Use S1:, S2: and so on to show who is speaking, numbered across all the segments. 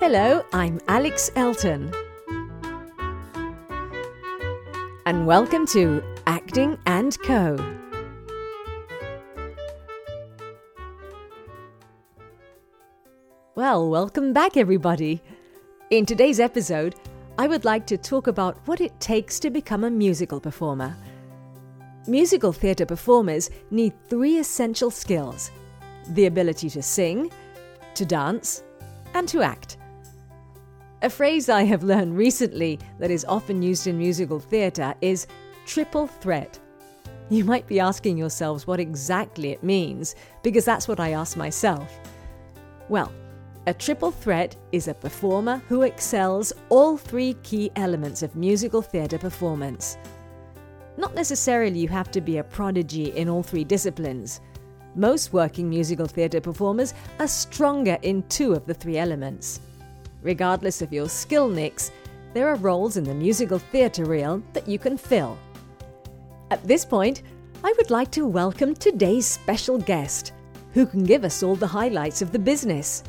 S1: Hello, I'm Alex Elton. And welcome to Acting and Co. Well, welcome back, everybody. In today's episode, I would like to talk about what it takes to become a musical performer. Musical theatre performers need three essential skills the ability to sing, to dance, and to act. A phrase I have learned recently that is often used in musical theatre is triple threat. You might be asking yourselves what exactly it means, because that's what I ask myself. Well, a triple threat is a performer who excels all three key elements of musical theatre performance. Not necessarily you have to be a prodigy in all three disciplines. Most working musical theatre performers are stronger in two of the three elements. Regardless of your skill mix, there are roles in the musical theatre reel that you can fill. At this point, I would like to welcome today's special guest, who can give us all the highlights of the business.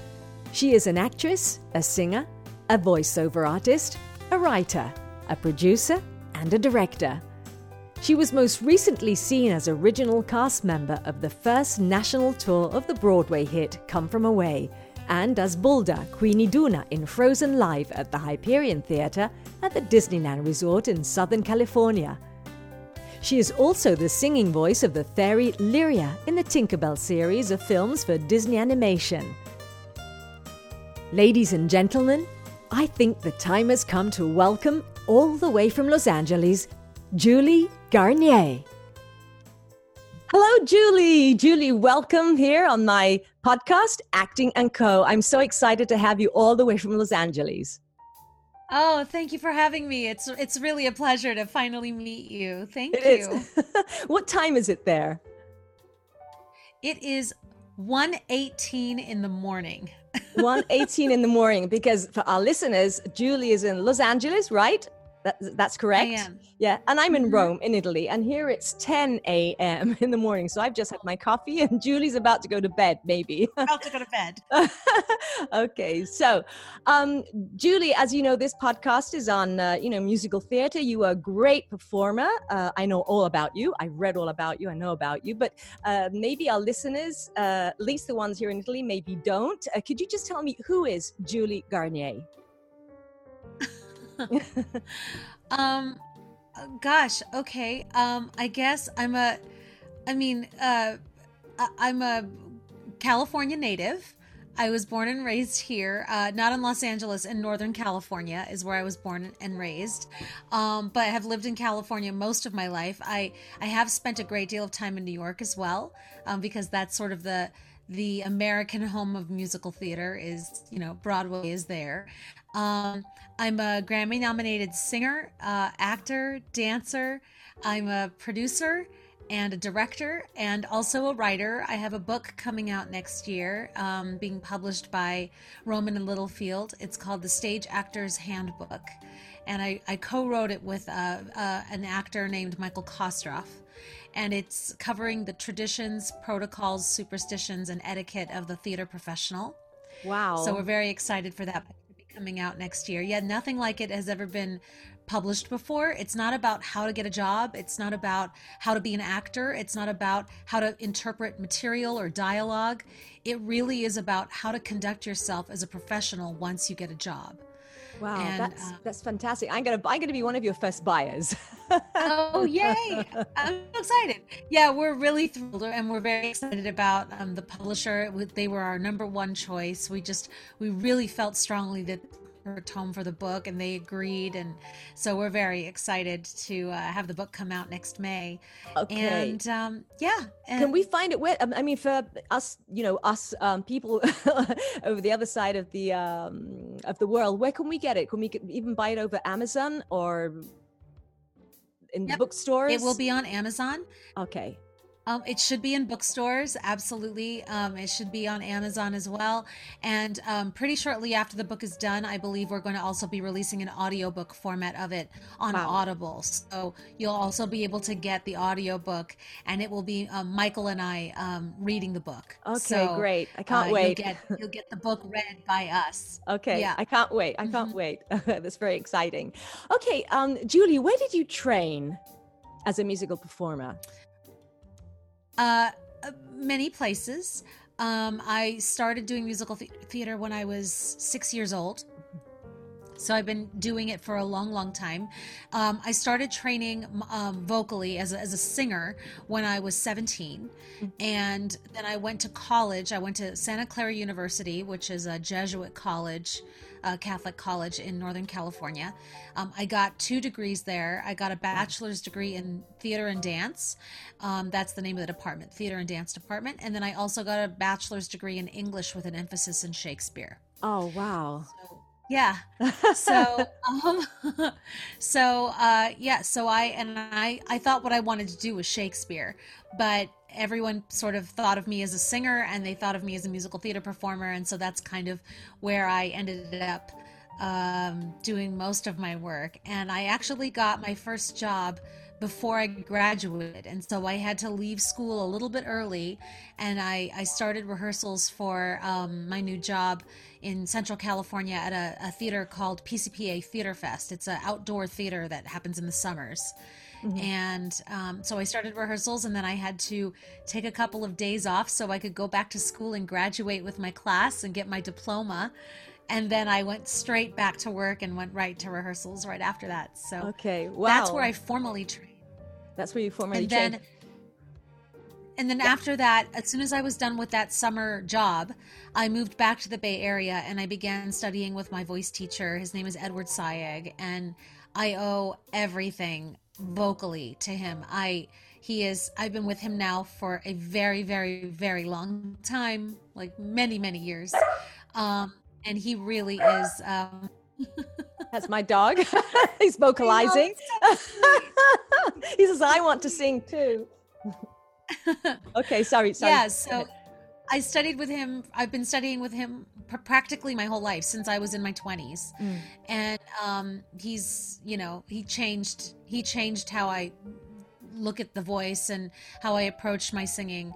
S1: She is an actress, a singer, a voiceover artist, a writer, a producer, and a director. She was most recently seen as original cast member of the first national tour of the Broadway hit Come From Away and as Bulda, Queen Iduna in Frozen Live at the Hyperion Theatre at the Disneyland Resort in Southern California. She is also the singing voice of the fairy Lyria in the Tinkerbell series of films for Disney Animation. Ladies and gentlemen, I think the time has come to welcome, all the way from Los Angeles, Julie Garnier. Hello, Julie. Julie, welcome here on my podcast, Acting and Co. I'm so excited to have you all the way from Los Angeles.
S2: Oh, thank you for having me. It's it's really a pleasure to finally meet you. Thank it you.
S1: what time is it there?
S2: It is 1:18 in the morning.
S1: 1:18 in the morning because for our listeners, Julie is in Los Angeles, right? That, that's correct. Yeah. And I'm in mm-hmm. Rome, in Italy, and here it's 10 a.m. in the morning. So I've just had my coffee, and Julie's about to go to bed, maybe.
S2: About to go to bed.
S1: okay. So, um, Julie, as you know, this podcast is on, uh, you know, musical theater. You are a great performer. Uh, I know all about you. I read all about you. I know about you. But uh, maybe our listeners, uh, at least the ones here in Italy, maybe don't. Uh, could you just tell me who is Julie Garnier?
S2: um, gosh, okay. Um, I guess I'm a, I mean, uh, I'm a California native. I was born and raised here, uh, not in Los Angeles, in Northern California is where I was born and raised. Um, but have lived in California most of my life. I I have spent a great deal of time in New York as well, um, because that's sort of the the American home of musical theater is, you know, Broadway is there. Um, I'm a Grammy nominated singer, uh, actor, dancer. I'm a producer and a director and also a writer. I have a book coming out next year, um, being published by Rowman and Littlefield. It's called The Stage Actor's Handbook. And I, I co wrote it with uh, uh, an actor named Michael Kostroff. And it's covering the traditions, protocols, superstitions, and etiquette of the theater professional.
S1: Wow.
S2: So we're very excited for that coming out next year. Yeah, nothing like it has ever been published before. It's not about how to get a job. It's not about how to be an actor. It's not about how to interpret material or dialogue. It really is about how to conduct yourself as a professional once you get a job.
S1: Wow, and, that's uh, that's fantastic. I'm gonna I'm gonna be one of your first buyers.
S2: oh yay! I'm excited. Yeah, we're really thrilled, and we're very excited about um, the publisher. They were our number one choice. We just we really felt strongly that home for the book and they agreed and so we're very excited to uh, have the book come out next may.
S1: Okay.
S2: And um, yeah
S1: and can we find it? Where um, i mean for us you know us um, people over the other side of the um, of the world where can we get it? Can we even buy it over amazon or in yep. bookstores?
S2: It will be on amazon.
S1: Okay
S2: Um, it should be in bookstores, absolutely. Um, it should be on Amazon as well. And um, pretty shortly after the book is done, I believe we're going to also be releasing an audiobook format of it on wow. Audible. So you'll also be able to get the audiobook, and it will be um, Michael and I um, reading the book.
S1: Okay, so, great. I can't uh, wait.
S2: You'll get, you'll get, the book read by us.
S1: Okay, yeah. I can't wait. I can't mm-hmm. wait. That's very exciting. Okay, um, Julie, where did you train as a musical performer?
S2: Uh, many places. Um, I started doing musical th- theater when I was six years old. So I've been doing it for a long, long time. Um, I started training um, vocally as a, as a singer when I was 17. Mm-hmm. And then I went to college. I went to Santa Clara University, which is a Jesuit college uh, Catholic college in Northern California. Um, I got two degrees there. I got a bachelor's degree in theater and dance. Um, that's the name of the department, theater and dance department. And then I also got a bachelor's degree in English with an emphasis in Shakespeare.
S1: Oh, wow.
S2: So, yeah. So, um, so, uh, yeah. So I, and I, I thought what I wanted to do was Shakespeare, but everyone sort of thought of me as a singer and they thought of me as a musical theater performer. And so that's kind of where I ended up um, doing most of my work. And I actually got my first job before I graduated. And so I had to leave school a little bit early. And I, I started rehearsals for um, my new job in Central California at a, a theater called PCPA Theater Fest. It's an outdoor theater that happens in the summers. Mm-hmm. And um, so I started rehearsals, and then I had to take a couple of days off so I could go back to school and graduate with my class and get my diploma. And then I went straight back to work and went right to rehearsals right after that. So
S1: okay, wow.
S2: that's where I formally trained.
S1: That's where you formally
S2: and
S1: trained.
S2: Then, and then after that, as soon as I was done with that summer job, I moved back to the Bay Area and I began studying with my voice teacher. His name is Edward Sayeg, and I owe everything vocally to him. I he is I've been with him now for a very very very long time, like many many years. Um and he really is um
S1: That's my dog. He's vocalizing. he says I want to sing too. okay, sorry, sorry.
S2: Yeah, so I studied with him. I've been studying with him pr- practically my whole life since I was in my 20s. Mm. And um, he's, you know, he changed he changed how I look at the voice and how I approach my singing.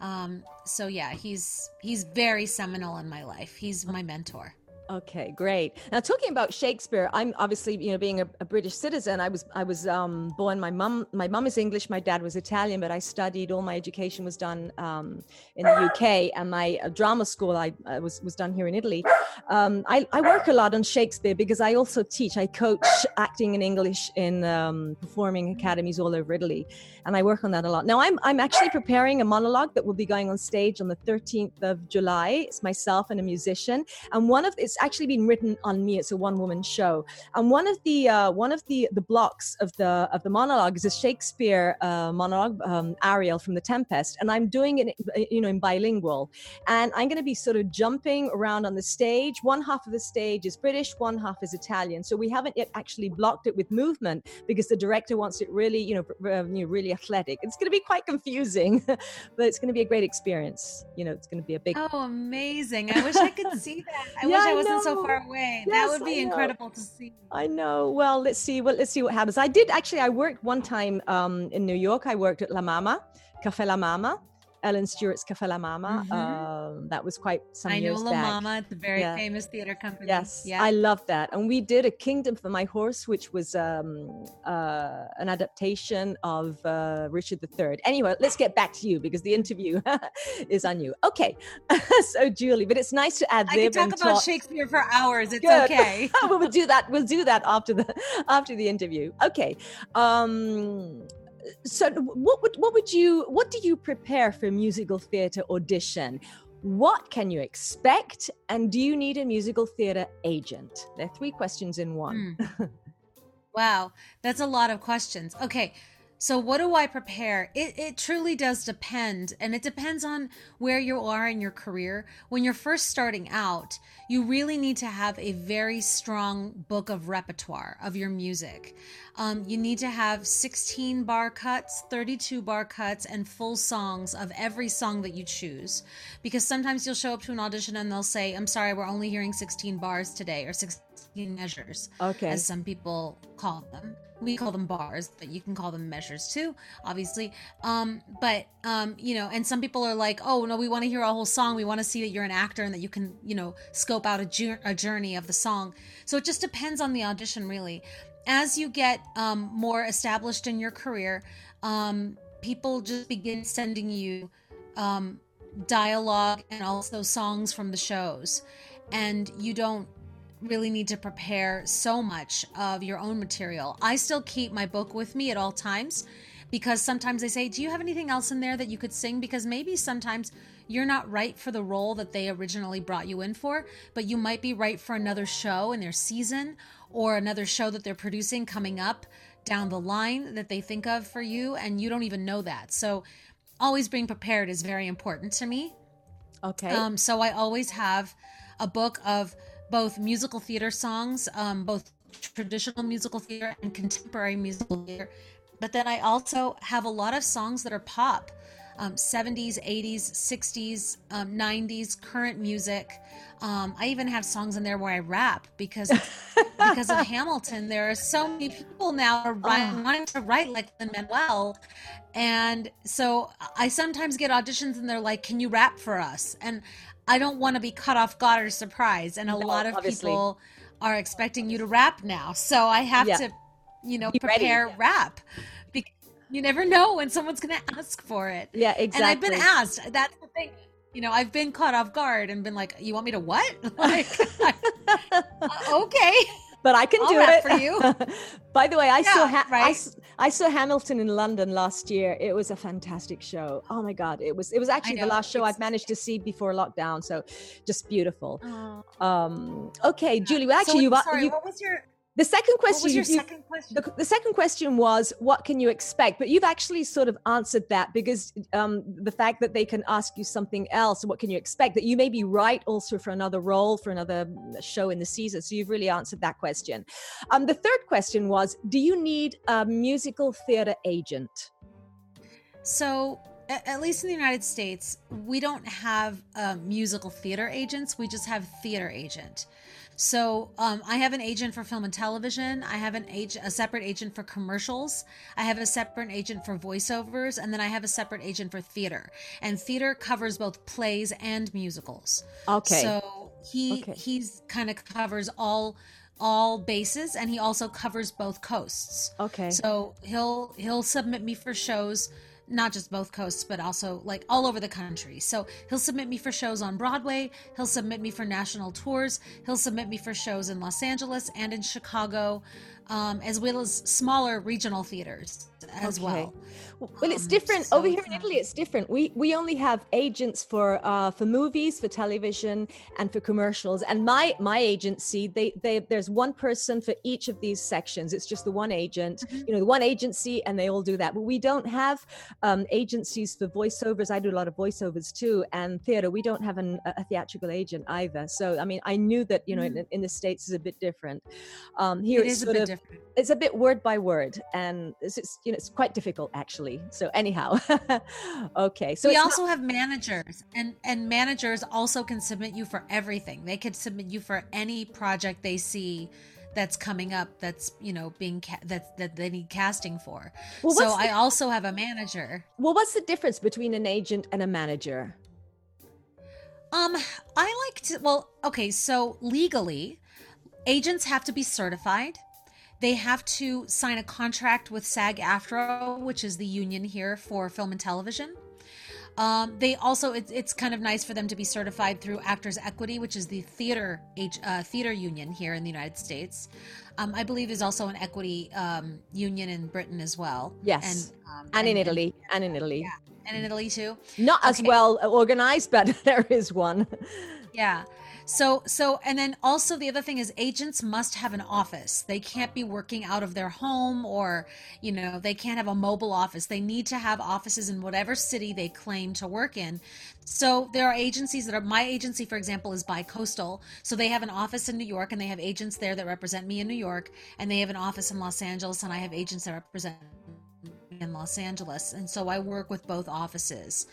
S2: Um, so yeah, he's he's very seminal in my life. He's my mentor.
S1: Okay, great. Now talking about Shakespeare, I'm obviously you know being a, a British citizen. I was I was um, born. My mum my mum is English. My dad was Italian, but I studied. All my education was done um, in the UK, and my uh, drama school I uh, was was done here in Italy. Um, I, I work a lot on Shakespeare because I also teach. I coach acting in English in um, performing academies all over Italy, and I work on that a lot. Now I'm I'm actually preparing a monologue that will be going on stage on the 13th of July. It's myself and a musician, and one of it's actually been written on me. It's a one woman show, and one of the uh, one of the the blocks of the of the monologue is a Shakespeare uh, monologue, um, Ariel from The Tempest, and I'm doing it, you know, in bilingual, and I'm going to be sort of jumping around on the stage. One half of the stage is British, one half is Italian. So we haven't yet actually blocked it with movement because the director wants it really, you know, you know really athletic. It's going to be quite confusing, but it's going to be a great experience. You know, it's going to be a big.
S2: Oh, amazing! I wish I could see that. I yeah, wish I, I wasn't so far away. Yes, that would be incredible to see.
S1: I know. Well, let's see. Well, let's see what happens. I did actually. I worked one time um, in New York. I worked at La Mama, Cafe La Mama, Ellen Stewart's Cafe La Mama. Mm-hmm. Um, that was quite some
S2: I
S1: years
S2: know La
S1: back.
S2: Mama. A very yeah. famous theater company.
S1: Yes, yeah. I love that. And we did a Kingdom for My Horse, which was um, uh, an adaptation of uh, Richard III. Anyway, let's get back to you because the interview is on you. Okay, so Julie, but it's nice to add.
S2: I can talk about talk. Shakespeare for hours. It's
S1: Good.
S2: okay.
S1: we'll do that. We'll do that after the after the interview. Okay. Um, so what would what would you what do you prepare for a musical theater audition what can you expect and do you need a musical theater agent there are three questions in one
S2: mm. wow that's a lot of questions okay So what do I prepare? It it truly does depend and it depends on where you are in your career. When you're first starting out, you really need to have a very strong book of repertoire of your music. Um, you need to have 16 bar cuts, 32 bar cuts, and full songs of every song that you choose. Because sometimes you'll show up to an audition and they'll say, I'm sorry, we're only hearing 16 bars today or 16 measures,
S1: Okay.
S2: as some people call them we call them bars but you can call them measures too obviously um but um you know and some people are like oh no we want to hear a whole song we want to see that you're an actor and that you can you know scope out a, a journey of the song so it just depends on the audition really as you get um, more established in your career um, people just begin sending you um, dialogue and also songs from the shows and you don't really need to prepare so much of your own material. I still keep my book with me at all times because sometimes they say, Do you have anything else in there that you could sing? Because maybe sometimes you're not right for the role that they originally brought you in for, but you might be right for another show in their season or another show that they're producing coming up down the line that they think of for you, and you don't even know that. So, always being prepared is very important to me.
S1: Okay.
S2: Um, so I always have a book of both musical theater songs, um, both traditional musical theater and contemporary musical theater. But then I also have a lot of songs that are pop, um, 70s, 80s, 60s, um, 90s, current music. Um, I even have songs in there where I rap because because of Hamilton. There are so many people now are write,
S1: Oh.
S2: wanting to write like Lin Manuel, and so I sometimes get auditions and they're like, "Can you rap for us?" And I don't want to be cut off guard or surprised. And a
S1: No,
S2: lot of
S1: obviously.
S2: people are expecting you to rap now, so I have
S1: Yeah.
S2: to, you know,
S1: Be ready.
S2: prepare rap. You never know when someone's going to ask for it.
S1: yeah, exactly.
S2: And I've been asked. That's the thing. You know, I've been caught off guard and been like, "You want me to what?" like, uh, okay.
S1: but I can
S2: I'll
S1: do it
S2: for you.
S1: By the way, I saw
S2: Yeah,
S1: ha- I,
S2: right?
S1: s- I saw Hamilton in London last year. It was a fantastic show. Oh my god, it was it was actually the last show I've managed to see before lockdown. So just beautiful.
S2: Oh.
S1: Um, okay, Julie. Well,
S2: So
S1: actually, you,
S2: sorry,
S1: you
S2: what was your
S1: the second question.
S2: was your
S1: you-
S2: second question?
S1: the, the second question was what can you expect but you've actually sort of answered that because um, the fact that they can ask you something else what can you expect that you may be right also for another role for another mm, show in the season so you've really answered that question um, the third question was do you need a musical theater agent
S2: So, at least in the United States, we don't have uh, musical theater agents. We just have theater agent. So, um, I have an agent for film and television. I have an agent, a separate agent for commercials. I have a separate agent for voiceovers, and then I have a separate agent for theater. And theater covers both plays and musicals.
S1: okay
S2: So he
S1: Okay.
S2: he's kind of covers all all bases, and he also covers both coasts.
S1: okay
S2: So he'll he'll submit me for shows, not just both coasts, but also like all over the country. So he'll submit me for shows on Broadway. He'll submit me for national tours. He'll submit me for shows in Los Angeles and in Chicago, um, as well as smaller regional theaters as
S1: Okay.
S2: well.
S1: Well, it's different
S2: so
S1: over here in Italy. It's different. We we only have agents for uh, for movies, for television, and for commercials. And my my agency, they they there's one person for each of these sections. It's just the one agent,
S2: Mhm.
S1: you know, the one agency, and they all do that. But we don't have um, agencies for voiceovers. I do a lot of voiceovers too, and theater. We don't have an, a theatrical agent either. So I mean, I knew that you know in, in the states is a bit different. Um, here.
S2: It
S1: it's
S2: is a
S1: sort
S2: bit
S1: of
S2: different.
S1: it's a bit word by word and it's, it's you know it's quite difficult actually so anyhow okay so
S2: we also have managers, and and managers also can submit you for everything. They could submit you for any project they see that's coming up. That's you know being ca- that that they need casting for.
S1: well,
S2: so
S1: the,
S2: I also have a manager.
S1: well what's the difference between an agent and a manager
S2: Um, I like to. Well, okay. So legally, agents have to be certified. They have to sign a contract with SAG-AFTRA, which is the union here for film and television. Um, they also it's, it's kind of nice for them to be certified through Actors Equity, which is the theater uh, theater union here in the United States. Um, I believe there's also an equity um, union in Britain as well.
S1: Yes.
S2: and um,
S1: and in italy and in italy
S2: and in Italy too.
S1: not as well organized but there is one
S2: Yeah. So so and then also the other thing is agents must have an office. They can't be working out of their home or, you know, they can't have a mobile office. They need to have offices in whatever city they claim to work in. So there are agencies that are my agency for example is bi-coastal. So they have an office in New York and they have agents there that represent me in New York and they have an office in Los Angeles and I have agents that represent me in Los Angeles. And so I work with both offices.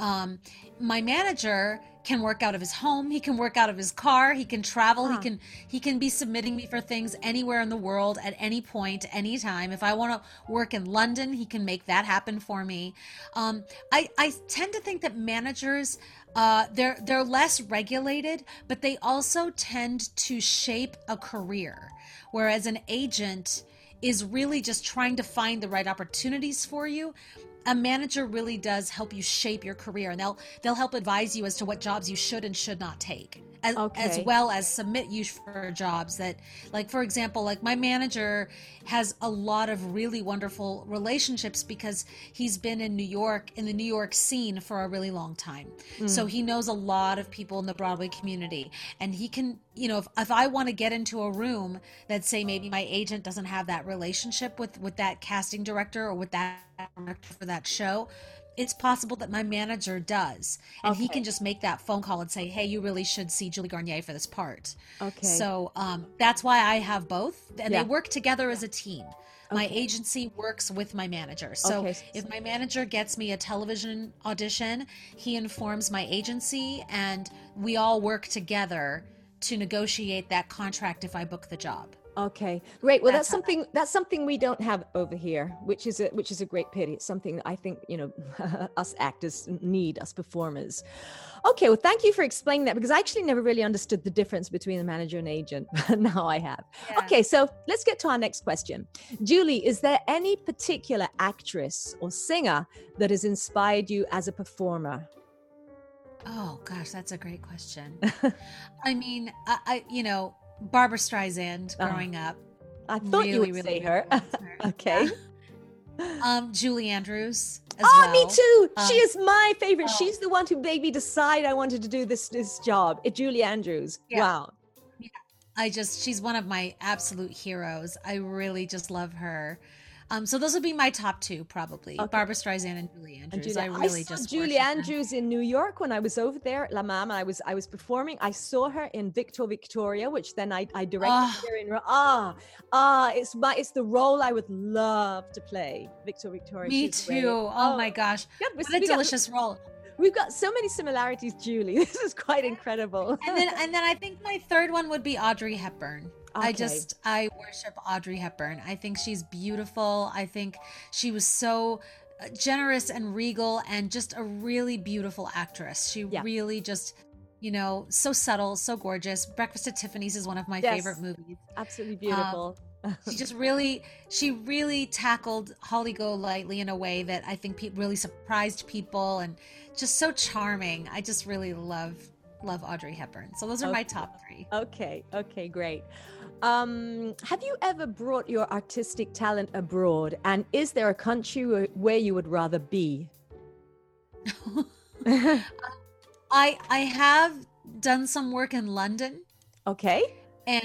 S2: Um, my manager can work out of his home. He can work out of his car. He can travel. Huh. He can he can be submitting me for things anywhere in the world at any point, anytime. If I want to work in London, he can make that happen for me. Um, I I tend to think that managers uh, they're they're less regulated, but they also tend to shape a career, whereas an agent is really just trying to find the right opportunities for you a manager really does help you shape your career and they'll they'll help advise you as to what jobs you should and should not take as, okay. as well as submit you for jobs that like for example like my manager has a lot of really wonderful relationships because he's been in New York in the New York scene for a really long time mm. so he knows a lot of people in the Broadway community and he can you know if, if I want to get into a room that say maybe my agent doesn't have that relationship with with that casting director or with that director for that show it's possible that my manager does and okay. he can just make that phone call and say hey you really should see julie garnier for this part okay so um, that's why i have both and yeah. they work together as a team okay. my agency works with my manager. So okay. if my manager gets me a television audition, he informs my agency and we all work together to negotiate that contract if I book the job.
S1: Okay, great. Well, that's, that's something that's something we don't have over here, which is a which is a great pity. It's something I think you know us actors need, us performers. Okay, well, thank you for explaining that because I actually never really understood the difference between a manager and agent. now I have. Yeah. Okay, so let's get to our next question. Julie, is there any particular actress or singer that has inspired you as a performer?
S2: Oh gosh, that's a great question. I mean, I, I you know, Barbra Streisand uh-huh. growing up.
S1: I thought really, you would really say her. her. okay.
S2: Um, Julie Andrews.
S1: oh,
S2: well.
S1: me too. Um, she is my favorite. Oh. She's the one who made me decide I wanted to do this this job. It, Julie Andrews. Yeah. Wow.
S2: Yeah. I just she's one of my absolute heroes. I really just love her. Um, so those would be my top two, probably okay. Barbra Streisand and Julie Andrews. And Julie, I really I saw
S1: just Julie Andrews in New York when I was over there at La Mama. I was I was performing. I saw her in Victor Victoria, which then I, I directed oh. her in. Ah, ah, it's my it's the role I would love to play. Victor Victoria.
S2: Me too. Oh, oh, my gosh, yeah, what a delicious got, role.
S1: We've got so many similarities, Julie. This is quite incredible.
S2: and then and then I think my third one would be Audrey Hepburn. Okay. I just I worship Audrey Hepburn. I think she's beautiful. I think she was so uh, generous and regal and just a really beautiful actress. She yeah. really just you know, so subtle, so gorgeous. Breakfast at Tiffany's is one of my yes. favorite movies.
S1: Absolutely beautiful.
S2: Um, she just really, she really tackled Holly Golightly in a way that I think pe- really surprised people and just so charming. I just really love love Audrey Hepburn. So those are okay. my top three.
S1: Okay, okay, great. Um, have you ever brought your artistic talent abroad? And is there a country where you would rather be?
S2: I I have done some work in London.
S1: Okay.
S2: And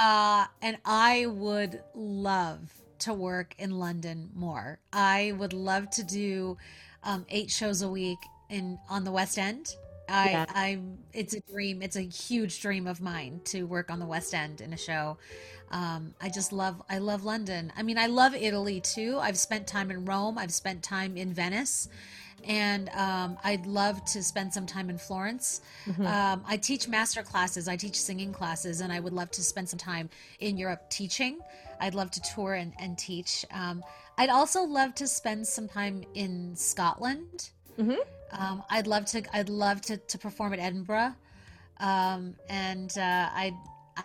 S2: uh and I would love to work in London more. I would love to do um, eight shows a week in on the West End. I, yeah. I'm. It's a dream. It's a huge dream of mine to work on the West End in a show. Um, I just love. I love London. I mean, I love Italy too. I've spent time in Rome. I've spent time in Venice, and um, I'd love to spend some time in Florence. Mm-hmm. Um, I teach master classes. I teach singing classes, and I would love to spend some time in Europe teaching. I'd love to tour and, and teach. Um, I'd also love to spend some time in Scotland. Mm-hmm. Um, I'd love to. I'd love to, to perform at Edinburgh, um, and uh, I,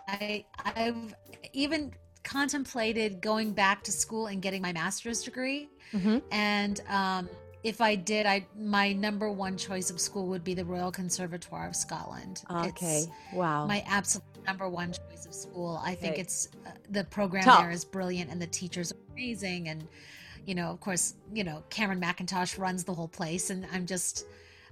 S2: I, I've even contemplated going back to school and getting my master's degree. Mm-hmm. And um, if I did, I my number one choice of school would be the Royal Conservatoire of Scotland.
S1: Okay, it's wow,
S2: my absolute number one choice of school. I think okay. it's uh, the program Tough. there is brilliant and the teachers are amazing and you know, of course, you know, Cameron Mackintosh runs the whole place, and I'm just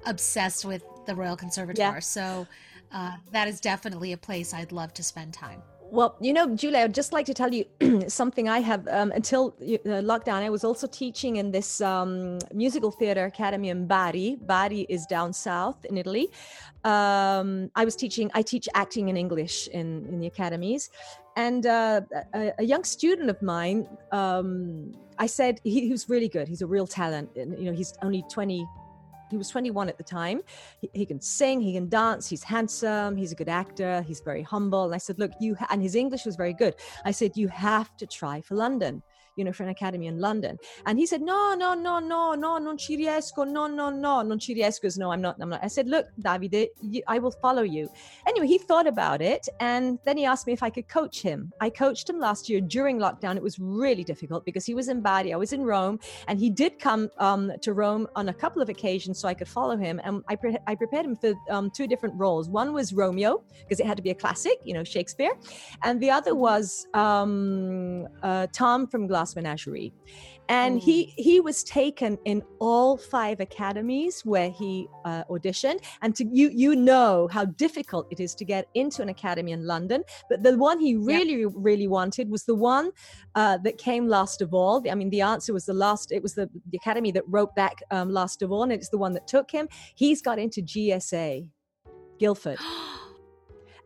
S2: obsessed with the Royal Conservatoire. Yeah. So, uh, that is definitely a place I'd love to spend time.
S1: Well, you know, Julie, I'd just like to tell you something I have um, until uh, lockdown. I was also teaching in this um, musical theater academy in Bari. Bari is down south in Italy. Um, I was teaching, I teach acting in English in, in the academies. And uh, a, a, young student of mine, um, I said, he, he was really good. He's a real talent. And, you know, he's only 20, he was 21 at the time. He, he, can sing, he can dance, he's handsome, he's a good actor, he's very humble. And I said, look, you, and his English was very good. I said, you have to try for London you know, for an academy in London. And he said, no, no, no, no, no, non ci riesco, no, no, no, non ci riesco is no, I'm not, I'm not. I said, look, Davide, I will follow you. Anyway, he thought about it. And then he asked me if I could coach him. I coached him last year during lockdown. It was really difficult because he was in Bari, I was in Rome, and he did come um, to Rome on a couple of occasions so I could follow him. And I, pre- I prepared him for um, two different roles. One was Romeo, because it had to be a classic, you know, Shakespeare. And the other was um, uh, Tom from Glass Menagerie. And mm. he he was taken in all five academies where he uh, auditioned. And to you you know how difficult it is to get into an academy in London. But the one he really yep. really wanted was the one uh, that came last of all. I mean, the answer was the last. It was the, the academy that wrote back um, last of all, and it's the one that took him. He's got into GSA, Guildford.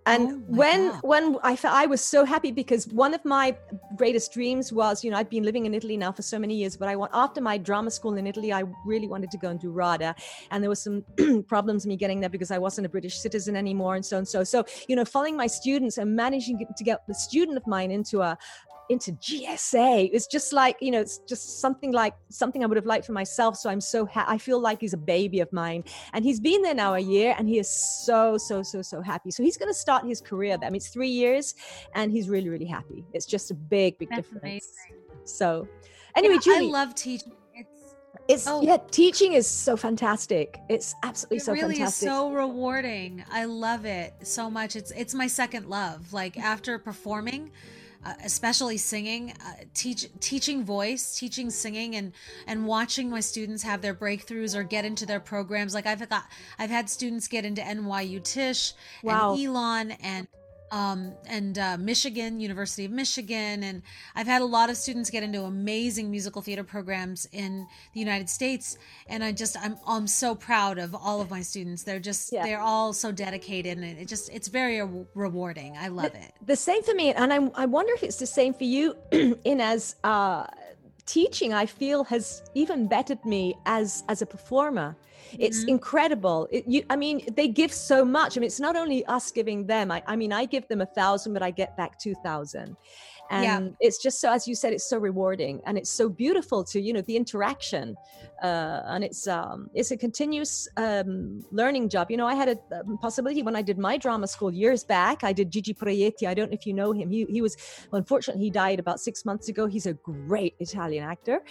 S1: and oh when God. when I I was so happy because one of my greatest dreams was you know I've been living in Italy now for so many years but I want after my drama school in Italy I really wanted to go and do RADA and there was some problems me getting there because I wasn't a British citizen anymore and so and so so you know following my students and managing to get the student of mine into a into GSA. It's just like, you know, it's just something like something I would have liked for myself. So I'm so, ha- I feel like he's a baby of mine. And he's been there now a year and he is so, so, so, so happy. So he's going to start his career there. I mean, it's three years and he's really, really happy. It's just a big, big That's difference. Amazing. So anyway,
S2: yeah,
S1: Julie.
S2: I love teaching.
S1: It's, it's oh. yeah, teaching is so fantastic. It's absolutely
S2: it
S1: so
S2: really
S1: fantastic.
S2: So rewarding. I love it so much. It's it's my second love. Like after performing, uh, especially singing, uh, teach teaching voice, teaching singing, and and watching my students have their breakthroughs or get into their programs. Like I've got, I've had students get into NYU Tisch wow. and Elon and um, and uh, Michigan, University of Michigan. And I've had a lot of students get into amazing musical theater programs in the United States. And I just, I'm, I'm so proud of all of my students. They're just, yeah. they're all so dedicated and it just, it's very rewarding. I love
S1: the,
S2: it.
S1: The same for me. And I, I wonder if it's the same for you in as, uh, teaching i feel has even bettered me as as a performer it's mm-hmm. incredible. It, you, I mean, they give so much. I mean, it's not only us giving them. I, I mean, I give them a thousand, but I get back two thousand and yeah. it's just so as you said it's so rewarding and it's so beautiful to you know the interaction uh, and it's um, it's a continuous um, learning job. You know i had a um, possibility when i did my drama school years back i did gigi proietti. I don't know if you know him. He, he was well, unfortunately he died about six months ago. He's a great italian actor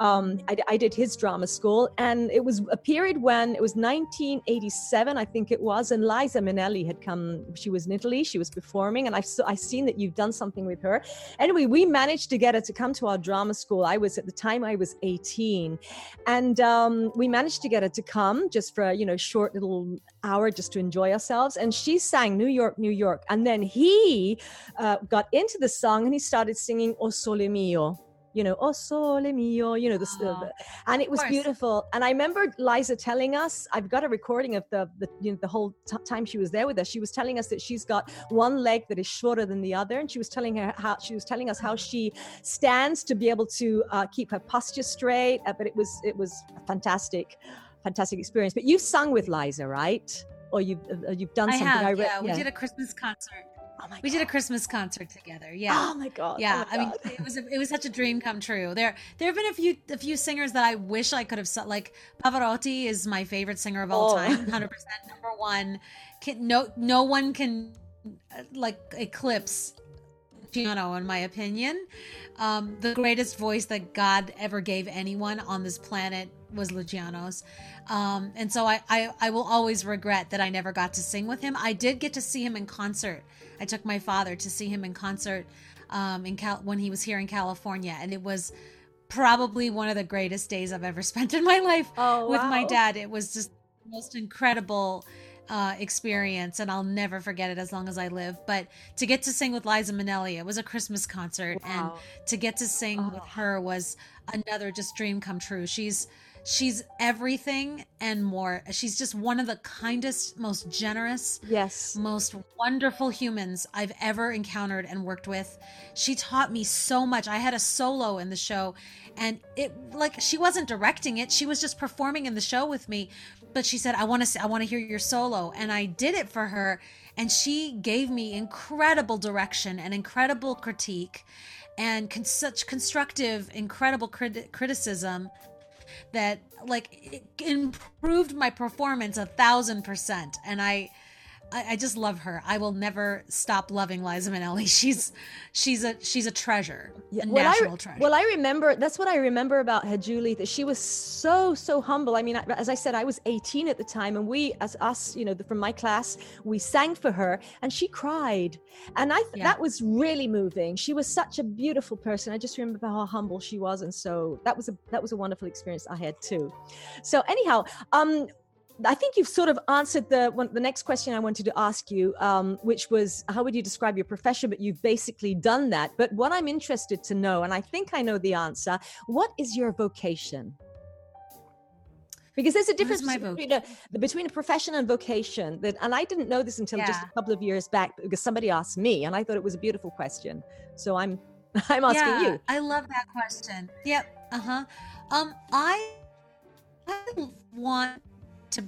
S1: um, I, I, did his drama school, and it was a period when it was 1987, I think it was, and Liza Minnelli had come. She was in Italy, she was performing, and I've I seen that you've done something with her. Anyway, we managed to get her to come to our drama school. I was at the time I was 18, and um, we managed to get her to come just for a you know short little hour just to enjoy ourselves. And she sang New York, New York, and then he uh, got into the song and he started singing O Sole Mio you know, oh sole mio, you know, this, oh, and it was beautiful. And I remember Liza telling us, I've got a recording of the, the you know, the whole t- time she was there with us. She was telling us that she's got one leg that is shorter than the other, and she was telling her how she was telling us how she stands to be able to uh, keep her posture straight. Uh, but it was it was a fantastic, fantastic experience. But you've sung with Liza, right? Or you've uh, you've done
S2: I
S1: something.
S2: Have, I re- yeah, we did a Christmas concert Oh my we God. did a Christmas concert together. Yeah.
S1: Oh my God.
S2: Yeah.
S1: Oh my
S2: God. I mean, it was a, it was such a dream come true. There there have been a few a few singers that I wish I could have like Pavarotti is my favorite singer of all oh. time. 100% number 1. Can, no no one can uh, like eclipse Luciano in my opinion. Um, the greatest voice that God ever gave anyone on this planet was Luciano's. Um, and so I, I, I will always regret that I never got to sing with him. I did get to see him in concert I took my father to see him in concert um, in Cal- when he was here in California, and it was probably one of the greatest days I've ever spent in my life oh, with wow. my dad. It was just the most incredible uh, experience, and I'll never forget it as long as I live. But to get to sing with Liza Minnelli, it was a Christmas concert, wow. and to get to sing oh. with her was another just dream come true. She's she's everything and more. She's just one of the kindest, most generous,
S1: yes,
S2: most wonderful humans I've ever encountered and worked with. She taught me so much. I had a solo in the show and it like she wasn't directing it. She was just performing in the show with me, but she said, "I want to I want to hear your solo." And I did it for her and she gave me incredible direction and incredible critique and con- such constructive incredible crit- criticism that like improved my performance a thousand percent and i I, I, just love her. I will never stop loving Liza Minnelli. She's she's a she's a treasure, a well, national
S1: I,
S2: treasure.
S1: Well, I remember that's what I remember about her, Julie. That she was so so humble. I mean, as I said, I was 18 at the time, and we, as us, you know, from my class, we sang for her, and she cried, and I yeah. that was really moving. She was such a beautiful person. I just remember how humble she was, and so that was a that was a wonderful experience I had too. So anyhow, um, I think you've sort of answered the one, the next question I wanted to ask you, um, which was how would you describe your profession? But you've basically done that. But what I'm interested to know, and I think I know the answer, what is your vocation? Because there's a difference between a, between a profession and vocation. That, and I didn't know this until yeah. just a couple of years back because somebody asked me, and I thought it was a beautiful question. So I'm I'm asking yeah, you.
S2: I love that question. Yep. Uh huh. Um, I I want to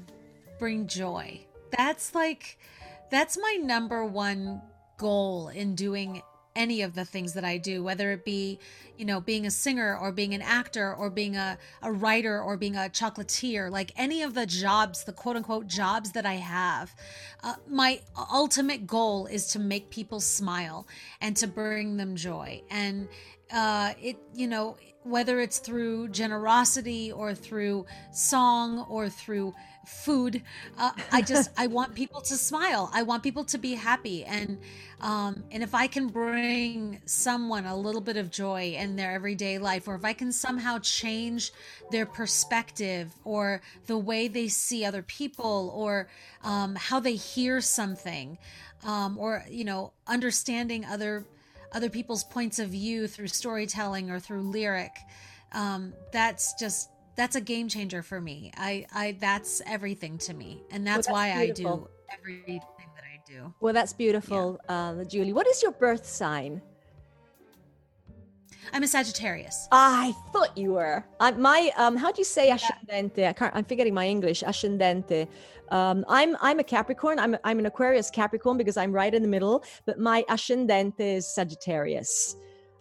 S2: bring joy. That's like, that's my number one goal in doing any of the things that I do, whether it be, you know, being a singer or being an actor or being a, a writer or being a chocolatier, like any of the jobs, the quote unquote jobs that I have. Uh, my ultimate goal is to make people smile and to bring them joy. And uh, it, you know, whether it's through generosity or through song or through food. Uh, I just I want people to smile. I want people to be happy, and um, and if I can bring someone a little bit of joy in their everyday life, or if I can somehow change their perspective or the way they see other people, or um, how they hear something, um, or you know understanding other other people's points of view through storytelling or through lyric. Um, that's just that's a game changer for me. I, I that's everything to me, and that's, well, that's why beautiful. I do everything that I do.
S1: Well, that's beautiful, yeah. uh, Julie. What is your birth sign?
S2: I'm a Sagittarius.
S1: I thought you were. I, my um, how do you say ascendente? I can't. I'm forgetting my English. Ascendente. Um, I'm I'm a Capricorn. I'm I'm an Aquarius Capricorn because I'm right in the middle. But my ascendente is Sagittarius.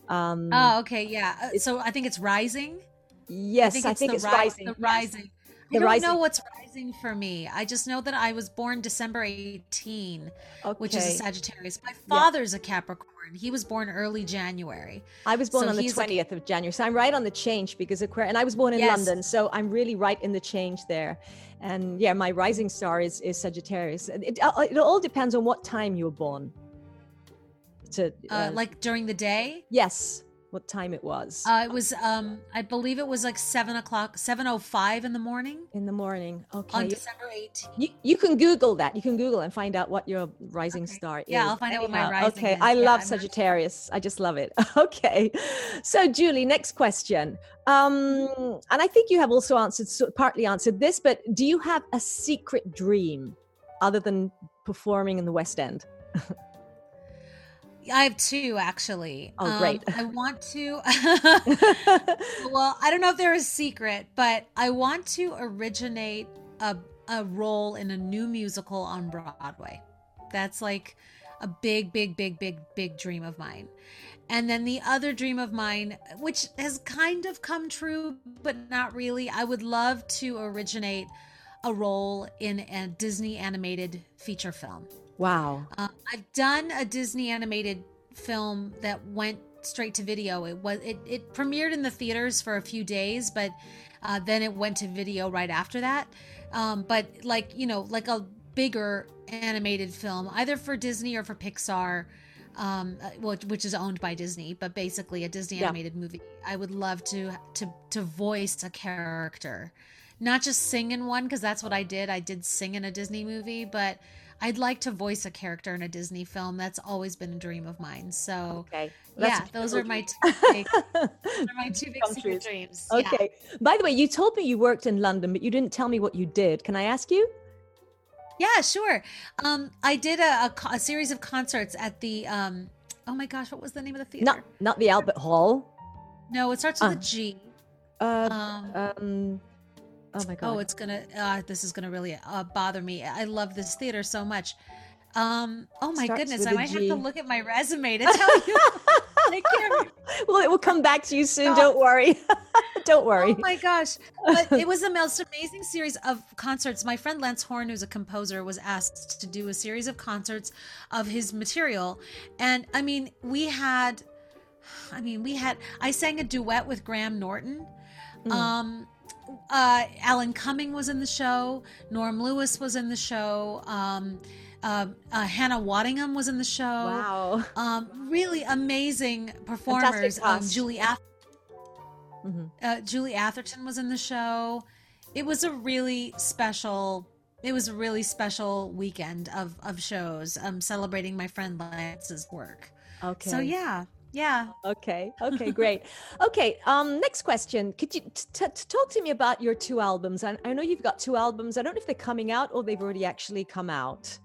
S2: Um, oh, okay, yeah. Uh, so I think it's rising.
S1: Yes, I think it's, I think it's ri- rising.
S2: The rising. I don't rising. know what's rising for me. I just know that I was born December 18, okay. which is a Sagittarius. My father's yeah. a Capricorn. He was born early January.
S1: I was born so on the 20th of January. So I'm right on the change because Aquarius, and I was born in yes. London. So I'm really right in the change there. And yeah, my rising star is, is Sagittarius. It, it all depends on what time you were born.
S2: To, uh, uh, like during the day?
S1: Yes what time it was.
S2: Uh, it was, um, I believe it was like seven o'clock, seven o oh five in the morning.
S1: In the morning, okay.
S2: On December 18th.
S1: You, you can Google that. You can Google and find out what your rising okay. star
S2: yeah, is. Yeah, I'll find Anyhow, out what my rising
S1: Okay,
S2: is.
S1: Okay, I
S2: yeah,
S1: love I'm Sagittarius. Not... I just love it. Okay, so Julie, next question. Um, and I think you have also answered, so partly answered this, but do you have a secret dream other than performing in the West End?
S2: I have two actually.
S1: Oh, great.
S2: Um, I want to. well, I don't know if they're a secret, but I want to originate a a role in a new musical on Broadway. That's like a big, big, big, big, big dream of mine. And then the other dream of mine, which has kind of come true, but not really, I would love to originate a role in a Disney animated feature film.
S1: Wow.
S2: Uh, I've done a Disney animated film that went straight to video. It was it, it premiered in the theaters for a few days, but uh, then it went to video right after that. Um, but like you know, like a bigger animated film, either for Disney or for Pixar, um, uh, which is owned by Disney, but basically a Disney animated yeah. movie. I would love to to to voice a character not just sing in one because that's what I did. I did sing in a Disney movie, but I'd like to voice a character in a Disney film. That's always been a dream of mine. So,
S1: okay.
S2: yeah, those are my two big, are my two big secret dreams.
S1: Okay. Yeah. By the way, you told me you worked in London, but you didn't tell me what you did. Can I ask you?
S2: Yeah, sure. Um, I did a, a, a, series of concerts at the. Um, oh my gosh, what was the name of the theater?
S1: Not not the Albert Hall.
S2: No, it starts with uh, a G.
S1: Uh, um, um Oh my oh, god.
S2: Oh, it's gonna. Uh, this is gonna really uh, bother me. I love this theater so much. Um. Oh my Starts goodness, I might have to look at my resume to tell you.
S1: well, it will come back to you soon. Don't worry. Don't worry.
S2: Oh my gosh. But it was the most amazing series of concerts. My friend Lance Horne, who's a composer, was asked to do a series of concerts of his material. And I mean, we had, I mean, we had, I sang a duet with Graham Norton. Mm. Um, uh, Alan Cumming was in the show. Norm Lewis was in the show. Um, uh, uh, Hannah Waddingham was in the show.
S1: Wow.
S2: Um, really amazing performers. Um, Julie, Ath- mm-hmm. uh, Julie Atherton was in the show. It was a really special. It was a really special weekend of of shows. Um, celebrating my friend Lance's work.
S1: Okay.
S2: So yeah, yeah.
S1: Okay. Okay. Great. okay. Um. Next question. Could you t- t- talk to me about your two albums? I, I know you've got two albums. I don't know if they're coming out or they've already actually come out.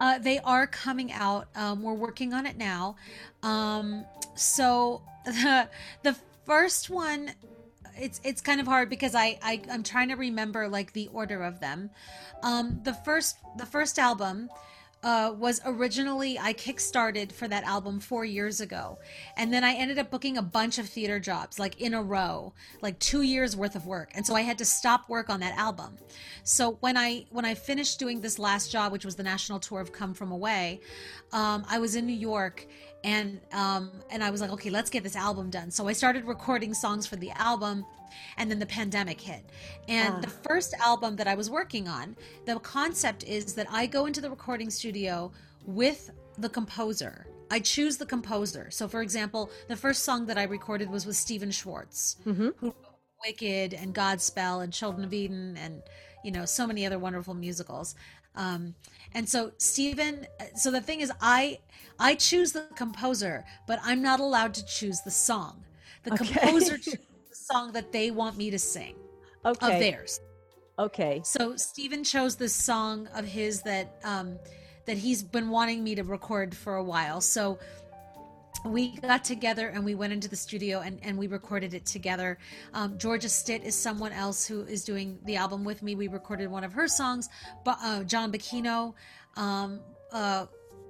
S2: Uh, they are coming out. Um, we're working on it now. Um, so the the first one, it's it's kind of hard because I, I I'm trying to remember like the order of them. Um, the first the first album uh, was originally I kickstarted for that album four years ago, and then I ended up booking a bunch of theater jobs like in a row, like two years worth of work, and so I had to stop work on that album. So when I when I finished doing this last job, which was the national tour of Come From Away, um, I was in New York and um, and I was like, okay, let's get this album done. So I started recording songs for the album and then the pandemic hit. And the ah. first album that I was working on, the concept is that I go into the recording studio with the composer. I choose the composer. So, for example, the first song that I recorded was with Stephen Schwartz, mm-hmm. who wrote Wicked and Godspell and Children of Eden and you know so many other wonderful musicals. Um, and so Stephen, so the thing is, I I choose the composer, but I'm not allowed to choose the song. The okay. composer song that they want me to sing okay. of theirs.
S1: Okay.
S2: So Stephen chose this song of his that um, that he's been wanting me to record for a while. So we got together and we went into the studio and, and we recorded it together. Um, Georgia Stitt is someone else who is doing the album with me. We recorded one of her songs, but uh, John Bucchino um, uh,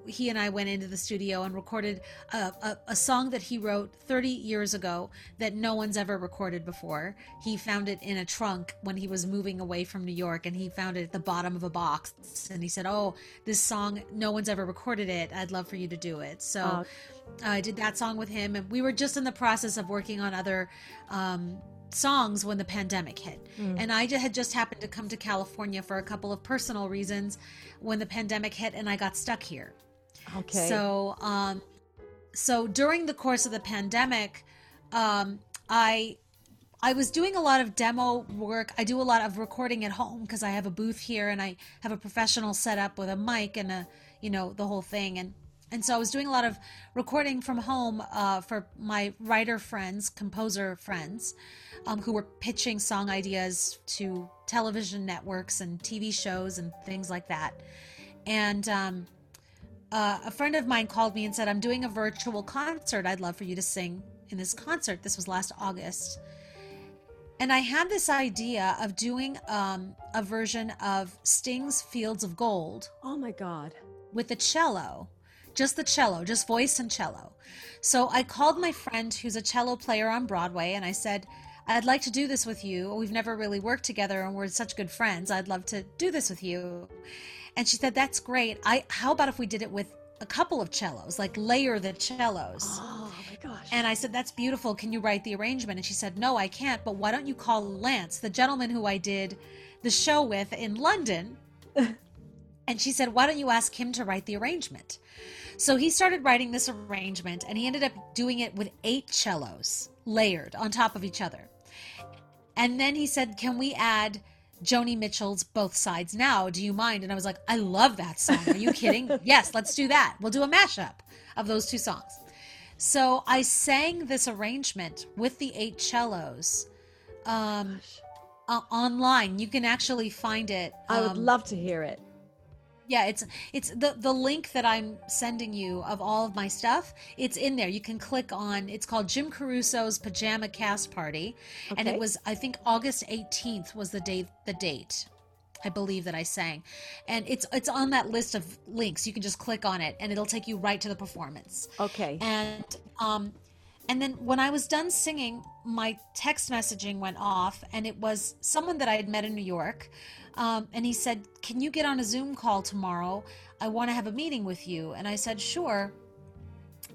S2: he and I went into the studio and recorded a, a, a, song that he wrote 30 years ago that no one's ever recorded before. He found it in a trunk when he was moving away from New York and he found it at the bottom of a box. And he said, Oh, this song, no one's ever recorded it. I'd love for you to do it. So oh. I did that song with him. And we were just in the process of working on other. Um, songs when the pandemic hit. Mm. And I had just happened to come to California for a couple of personal reasons when the pandemic hit and I got stuck here.
S1: Okay.
S2: So, um, so during the course of the pandemic, um, I I was doing a lot of demo work. I do a lot of recording at home because I have a booth here and I have a professional setup with a mic and a you know the whole thing and and so I was doing a lot of recording from home uh, for my writer friends, composer friends, um, who were pitching song ideas to television networks and TV shows and things like that. And um, uh, a friend of mine called me and said, I'm doing a virtual concert. I'd love for you to sing in this concert. This was last August. And I had this idea of doing um, a version of Sting's Fields of Gold.
S1: Oh my God.
S2: With the cello, just the cello, just voice and cello. So I called my friend who's a cello player on Broadway and I said, I'd like to do this with you. We've never really worked together and we're such good friends. I'd love to do this with you. And she said, "That's great. I how about if we did it with a couple of cellos, like layer the cellos?"
S1: Oh my gosh.
S2: And I said, "That's beautiful. Can you write the arrangement?" And she said, "No, I can't. But why don't you call Lance, the gentleman who I did the show with in London?" and she said, "Why don't you ask him to write the arrangement?" So he started writing this arrangement and he ended up doing it with eight cellos layered on top of each other. and then he said, "Can we add?" Joni Mitchell's Both Sides Now. Do you mind? And I was like, I love that song. Are you kidding? yes, let's do that. We'll do a mashup of those two songs. So I sang this arrangement with the eight cellos um, uh, online. You can actually find it.
S1: I would
S2: um,
S1: love to hear it.
S2: Yeah, it's it's the the link that I'm sending you of all of my stuff. It's in there. You can click on. It's called Jim Caruso's Pajama Cast Party, and it was I think August 18th was the date the date. I believe that I sang, and it's it's on that list of links. You can just click on it, and it'll take you right to the performance.
S1: Okay.
S2: And um, and then when I was done singing, my text messaging went off, and it was someone that I had met in New York. Um, and he said, "Can you get on a Zoom call tomorrow? I want to have a meeting with you." And I said, "Sure."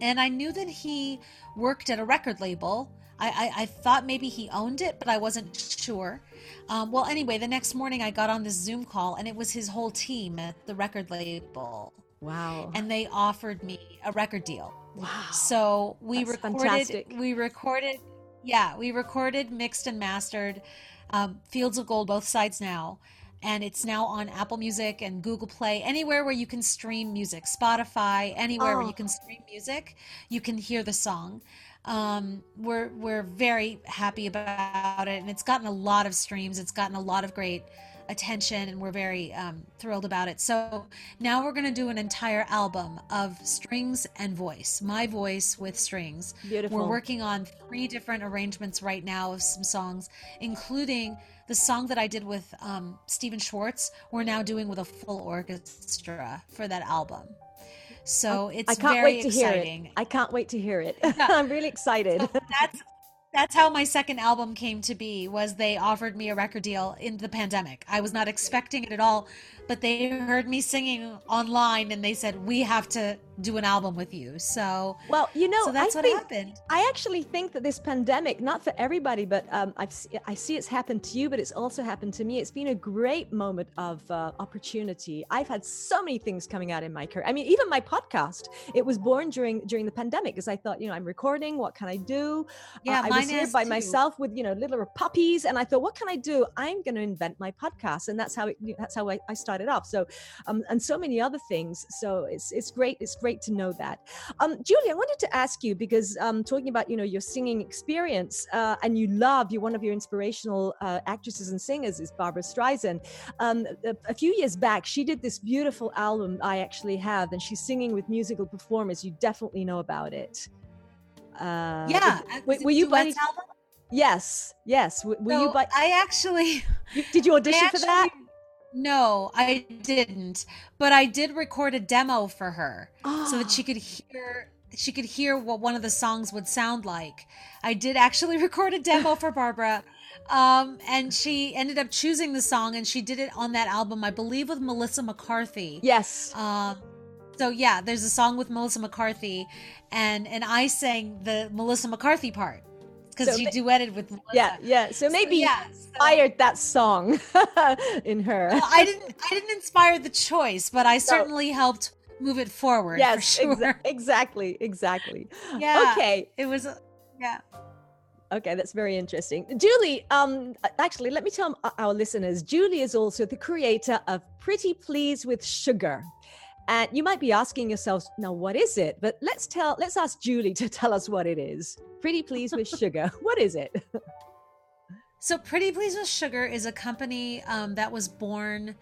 S2: And I knew that he worked at a record label. I, I, I thought maybe he owned it, but I wasn't sure. Um, well, anyway, the next morning I got on this Zoom call, and it was his whole team at the record label,
S1: wow.
S2: and they offered me a record deal.
S1: wow.
S2: So we
S1: That's
S2: recorded.
S1: fantastic.
S2: We recorded. Yeah, we recorded, mixed, and mastered um, "Fields of Gold" both sides now, and it's now on Apple Music and Google Play, anywhere where you can stream music, Spotify, anywhere where
S1: Oh.
S2: you can stream music, you can hear the song. Um, we're we're very happy about it, and it's gotten a lot of streams. It's gotten a lot of great attention, and we're very um, thrilled about it. So now we're going to do an entire album of strings and voice, my voice with strings.
S1: Beautiful.
S2: We're working on three different arrangements right now of some songs, including the song that I did with um, Stephen Schwartz. We're now doing with a full orchestra for that album. So it's
S1: I can't
S2: very
S1: wait to hear
S2: exciting.
S1: it. I can't wait to hear it. I'm really excited.
S2: So that's that's how my second album came to be was they offered me a record deal in the pandemic i was not expecting it at all but they heard me singing online and they said we have to do an album with you so
S1: well, you know,
S2: so that's
S1: I
S2: what
S1: think,
S2: happened
S1: I actually think that this pandemic, not for everybody, but um, I've, I see it's happened to you, but it's also happened to me. It's been a great moment of uh, opportunity. I've had so many things coming out in my career. I mean, even my podcast, it was born during during the pandemic because I thought, you know, I'm recording. What can I do?
S2: yeah
S1: Uh, I was here by
S2: too.
S1: myself with you know little puppies, and I thought, what can I do? I'm going to invent my podcast, and that's how it, that's how I, I started off. So, um, and so many other things. So it's it's great. It's great to know that. Um, Julie, I wanted to ask you because um, talking about you know your singing experience, uh, and you love you're one of your inspirational uh, actresses and singers is Barbra Streisand. Um, a, a few years back, she did this beautiful album I actually have, and she's singing with musical performers. You definitely know about it. Uh,
S2: yeah
S1: w-
S2: uh, it
S1: were you by any-
S2: album?
S1: Yes, yes. Were you
S2: So
S1: by?
S2: i actually
S1: Did you audition for that?
S2: No i didn't but i did record a demo for her so that she could hear she could hear what one of the songs would sound like. I did actually record a demo for Barbra. Um, and she ended up choosing the song and she did it on that album, I believe with Melissa McCarthy.
S1: Yes.
S2: Um, so yeah, there's a song with Melissa McCarthy and and I sang the Melissa McCarthy part because
S1: So ma-
S2: duetted with Melissa.
S1: yeah, yeah. So maybe you
S2: yeah, so-
S1: inspired that song in her.
S2: Well, I didn't I didn't inspire the choice, but I certainly helped move it forward for
S1: yes,
S2: sure.
S1: exa- exactly, exactly.
S2: Yeah.
S1: Okay,
S2: It was yeah.
S1: okay, that's very interesting. Julie, um, actually, let me tell our listeners. Julie is also the creator of Pretty Please with Sugar. And you might be asking yourselves, now what is it? But let's tell, let's ask Julie to tell us what it is. Pretty Please with Sugar. What is it?
S2: So, Pretty Please with Sugar is a company um, that was born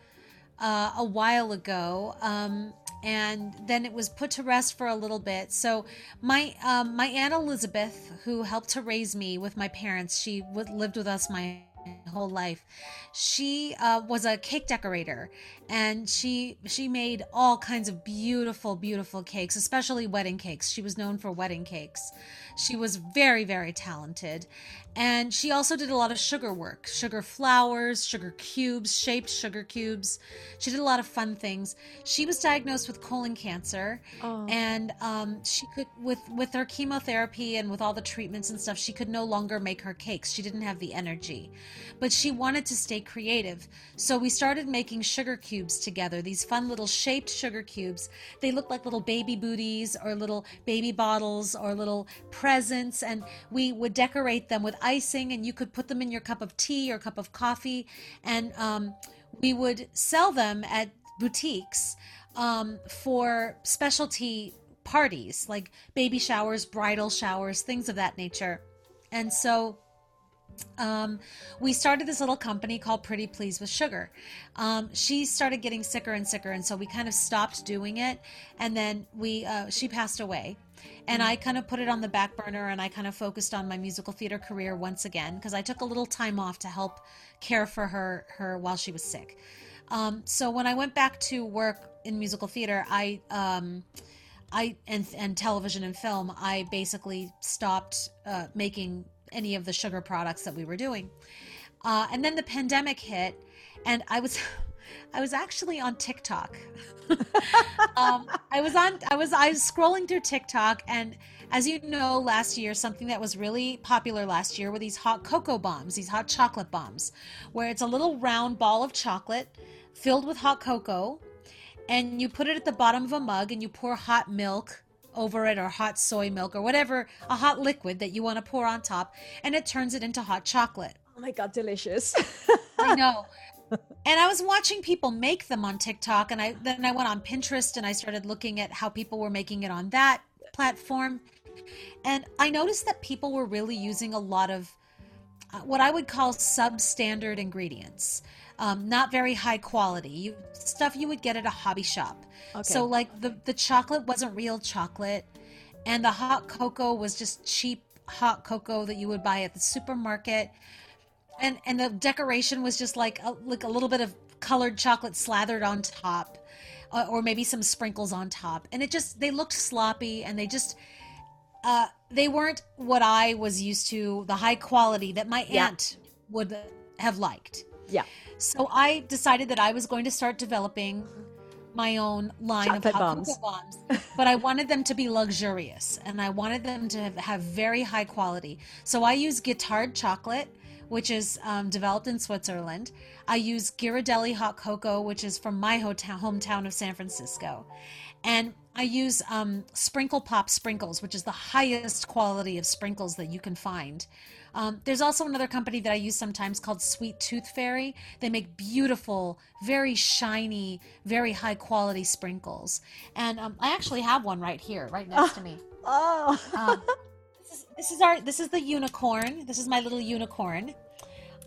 S2: uh, a while ago, um, and then it was put to rest for a little bit. So, my um, my aunt Elizabeth, who helped to raise me with my parents, she lived with us my whole life. She uh, was a cake decorator, and she she made all kinds of beautiful, beautiful cakes, especially wedding cakes. She was known for wedding cakes. She was very, very talented. And she also did a lot of sugar work sugar flowers, sugar cubes, shaped sugar cubes. She did a lot of fun things. She was diagnosed with colon cancer.
S1: Oh.
S2: And um, she could, with, with her chemotherapy and with all the treatments and stuff, she could no longer make her cakes. She didn't have the energy. But she wanted to stay creative. So we started making sugar cubes together, these fun little shaped sugar cubes. They look like little baby booties or little baby bottles or little presents. And we would decorate them with icing, and you could put them in your cup of tea or cup of coffee. And um, we would sell them at boutiques um, for specialty parties like baby showers, bridal showers, things of that nature. And so um, we started this little company called Pretty Please with Sugar. Um, she started getting sicker and sicker, and so we kind of stopped doing it. And then we, uh, she passed away, and I kind of put it on the back burner, and I kind of focused on my musical theater career once again because I took a little time off to help care for her, her while she was sick. Um, so when I went back to work in musical theater, I, um, I and and television and film, I basically stopped uh, making any of the sugar products that we were doing. Uh, and then the pandemic hit, and I was. I was actually on TikTok. um, I was on. I was. I was scrolling through TikTok, and as you know, last year something that was really popular last year were these hot cocoa bombs, these hot chocolate bombs, where it's a little round ball of chocolate filled with hot cocoa, and you put it at the bottom of a mug, and you pour hot milk over it or hot soy milk or whatever, a hot liquid that you want to pour on top, and it turns it into hot chocolate.
S1: Oh my God, delicious.
S2: I know. And I was watching people make them on TikTok, and I then I went on Pinterest and I started looking at how people were making it on that platform. And I noticed that people were really using a lot of uh, what I would call substandard ingredients um, not very high quality you, stuff you would get at a hobby shop okay. so like the the chocolate wasn't real chocolate and the hot cocoa was just cheap hot cocoa that you would buy at the supermarket and and the decoration was just like a, like a little bit of colored chocolate slathered on top uh, or maybe some sprinkles on top and it just they looked sloppy and they just uh, they weren't what I was used to, the high quality that my yeah. aunt would have liked.
S1: Yeah.
S2: So I decided that I was going to start developing my own line Chocolate of hot bombs. cocoa bombs, but I wanted them to be luxurious and I wanted them to have, have very high quality. So I use Guittard chocolate, which is um, developed in Switzerland. I use Ghirardelli hot cocoa, which is from my hotel, hometown of San Francisco, and I use um, Sprinkle Pop sprinkles, which is the highest quality of sprinkles that you can find. Um, there's also another company that I use sometimes called Sweet Tooth Fairy. They make beautiful, very shiny, very high quality sprinkles. And um, I actually have one right here, right next to me.
S1: Oh.
S2: um, this, is, this is our. This is the unicorn. This is my little unicorn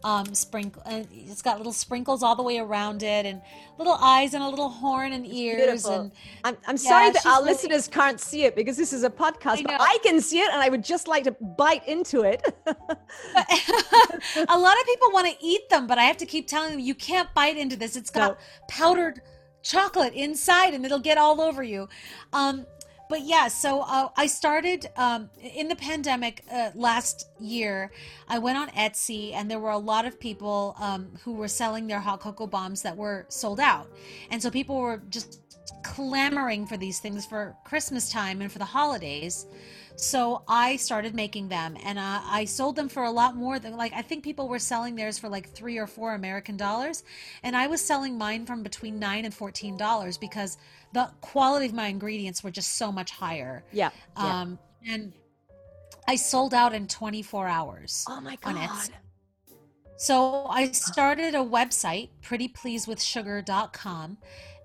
S2: um, sprinkle. Uh, it's got little sprinkles all the way around it, and little eyes and a little horn and ears. Beautiful. And
S1: I'm, I'm yeah, sorry that our really... listeners can't see it because this is a podcast, I but I can see it, and I would just like to bite into it. a
S2: lot of people want to eat them, but I have to keep telling them you can't bite into this. It's got no. powdered chocolate inside, and it'll get all over you. Um, but yeah, so uh, I started um, in the pandemic uh, last year. I went on Etsy, and there were a lot of people um, who were selling their hot cocoa bombs that were sold out, and so people were just clamoring for these things for Christmas time and for the holidays. So I started making them and uh, I sold them for a lot more than like I think people were selling theirs for like three or four American dollars. And I was selling mine from between nine and fourteen dollars because the quality of my ingredients were just so much higher.
S1: Yeah.
S2: Um yeah. and I sold out in 24 hours.
S1: Oh my god.
S2: So I started a website, prettypleasewithsugar.com,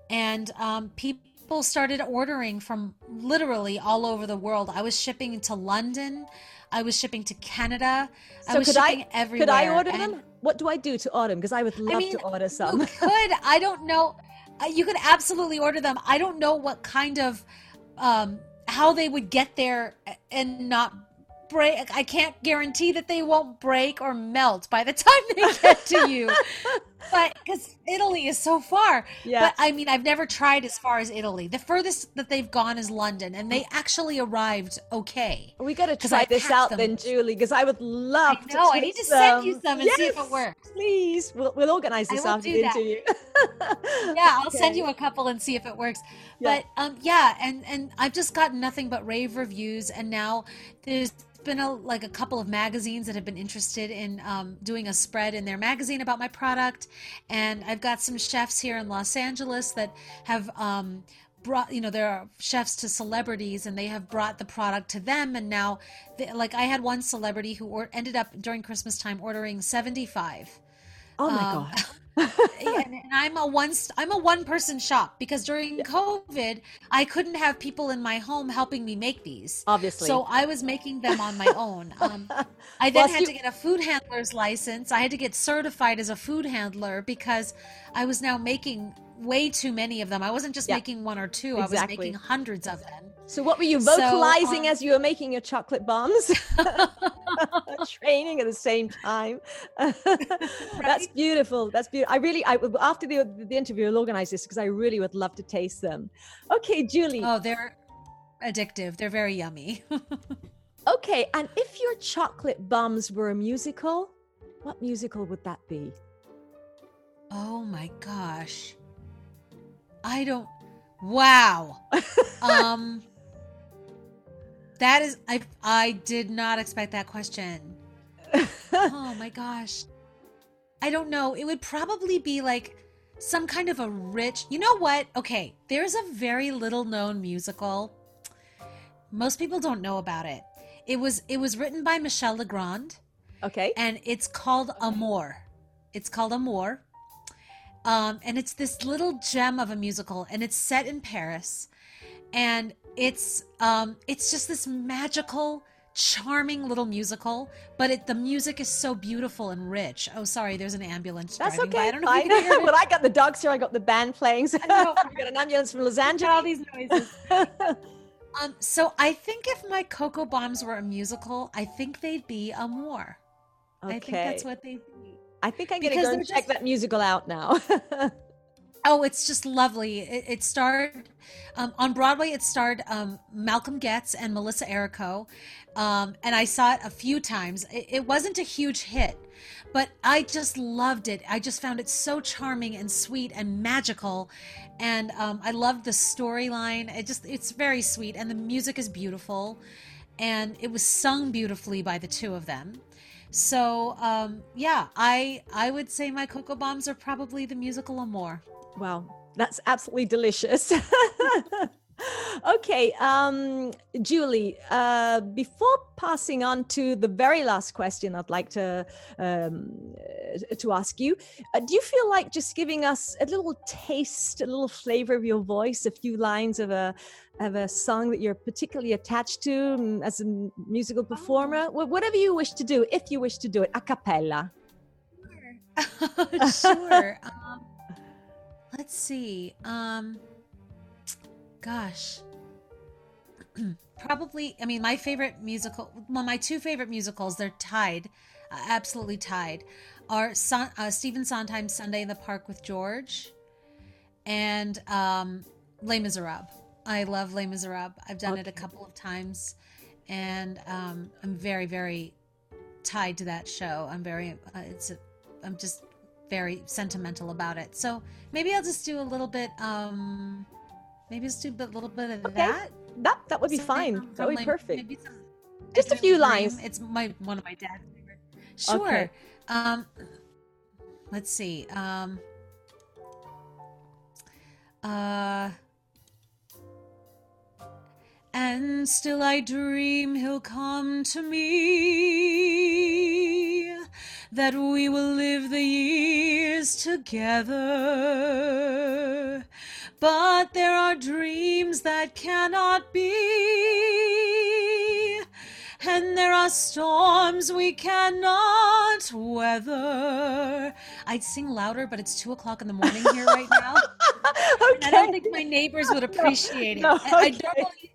S2: and um, people people started ordering from literally all over the world. I was shipping to London. I was shipping to Canada. So I was shipping I, everywhere.
S1: Could I order and, them? What do I do to order them? Because I would love I mean, to order some.
S2: You could. I don't know. Uh, you could absolutely order them. I don't know what kind of, um, how they would get there and not break. I can't guarantee that they won't break or melt by the time they get to you. but because Italy is so far.
S1: Yeah.
S2: But I mean, I've never tried as far as Italy. The furthest that they've gone is London, and they actually arrived okay.
S1: We got to try this out
S2: them.
S1: then, Julie, because I would love
S2: I
S1: to.
S2: know. I need to
S1: taste
S2: send you some and see if it works.
S1: Please, we'll, we'll organize this after the interview.
S2: Yeah, I'll send you a couple and see if it works.
S1: Yeah.
S2: But um, yeah, and and I've just gotten nothing but rave reviews, and now there's been a like a couple of magazines that have been interested in um, doing a spread in their magazine about my product, and I've got some chefs here in Los Angeles that have. Um, brought you know there are chefs to celebrities and they have brought the product to them and now they, like i had one celebrity who or, ended up during christmas time ordering 75
S1: Oh my
S2: Um,
S1: god.
S2: and, and I'm a one I'm a one person shop because during COVID I couldn't have people in my home helping me make these.
S1: Obviously.
S2: So I was making them on my own. Um, I then
S1: Well,
S2: had
S1: you-
S2: to get a food handler's license. I had to get certified as a food handler because I was now making way too many of them. I wasn't just
S1: Yeah.
S2: making one or two. I was making hundreds of them.
S1: So what were you
S2: So,
S1: vocalizing
S2: um,
S1: as you were making your chocolate bombs? Training at the same time. That's beautiful. That's beautiful. I really, I after the the interview, I'll organize this because I really would love to taste them. Okay, Julie.
S2: Oh, they're addictive. They're very yummy.
S1: Okay, and if your chocolate bombs were a musical, what musical would that be?
S2: Oh my gosh. I don't wow. um That is I I did not expect that question. Oh my gosh. I don't know. It would probably be like some kind of a rich. You know what? Okay, there's a very little known musical. Most people don't know about it. It was it was written by Michel Legrand
S1: Okay.
S2: and it's called Amour. It's called Amour. Um, and it's this little gem of a musical, and it's set in Paris, and it's um, it's just this magical, charming little musical. But it, the music is so beautiful and rich. Oh, sorry, there's an ambulance.
S1: That's
S2: driving by.
S1: okay.
S2: I don't know if you
S1: fine.
S2: can hear it.
S1: well, I got the dogs here. I got the band playing. So
S2: know.
S1: we got an ambulance from Los
S2: Got all these noises. Um, so I think if my Cocoa Bombs were a musical, I think they'd be Amour. I think that's what they'd be.
S1: I think I'm going to go and check
S2: just-
S1: that musical out now.
S2: Oh, it's just lovely. It, it starred um, on Broadway. It starred um, Malcolm Gets and Melissa Errico, um, and I saw it a few times. It, it wasn't a huge hit, but I just loved it. I just found it so charming and sweet and magical, and um, I loved the storyline. It just it's very sweet, and the music is beautiful, and it was sung beautifully by the two of them. So um, yeah, I I would say my Cocoa Bombs are probably the musical Amour.
S1: Wow, that's absolutely delicious. okay, um, Julie, uh, before passing on to the very last question I'd like to um, to ask you, uh, do you feel like just giving us a little taste, a little flavor of your voice, a few lines of a of a song that you're particularly attached to mm, as a musical performer, Wh- whatever you wish to do, if you wish to do it a cappella.
S2: sure. Um, let's see. Um, gosh. Probably, I mean, my favorite musical, well, my two favorite musicals, they're tied, uh, absolutely tied, are Son, uh, Stephen Sondheim's Sunday in the Park with George and um, Les Miserables. I love Les Miserables. I've done it a couple of times, and um, I'm very, very tied to that show. I'm very, uh, it's, a, I'm just very sentimental about it. So maybe I'll just do a little bit. Um, maybe just do a little bit of
S1: Okay.
S2: that.
S1: That that would be
S2: Something
S1: fine. That would be
S2: like,
S1: perfect.
S2: maybe some
S1: Just a few lines.
S2: It's my one of my dad's favorite. Sure.
S1: Okay.
S2: Um, let's see. Um, uh, and still I dream he'll come to me, that we will live the years together. But there are dreams that cannot be, and there are storms we cannot weather. I'd sing louder, but it's two o'clock in the morning here right now.
S1: okay.
S2: I don't think my neighbors would appreciate
S1: no,
S2: it. I, I
S1: okay.
S2: normally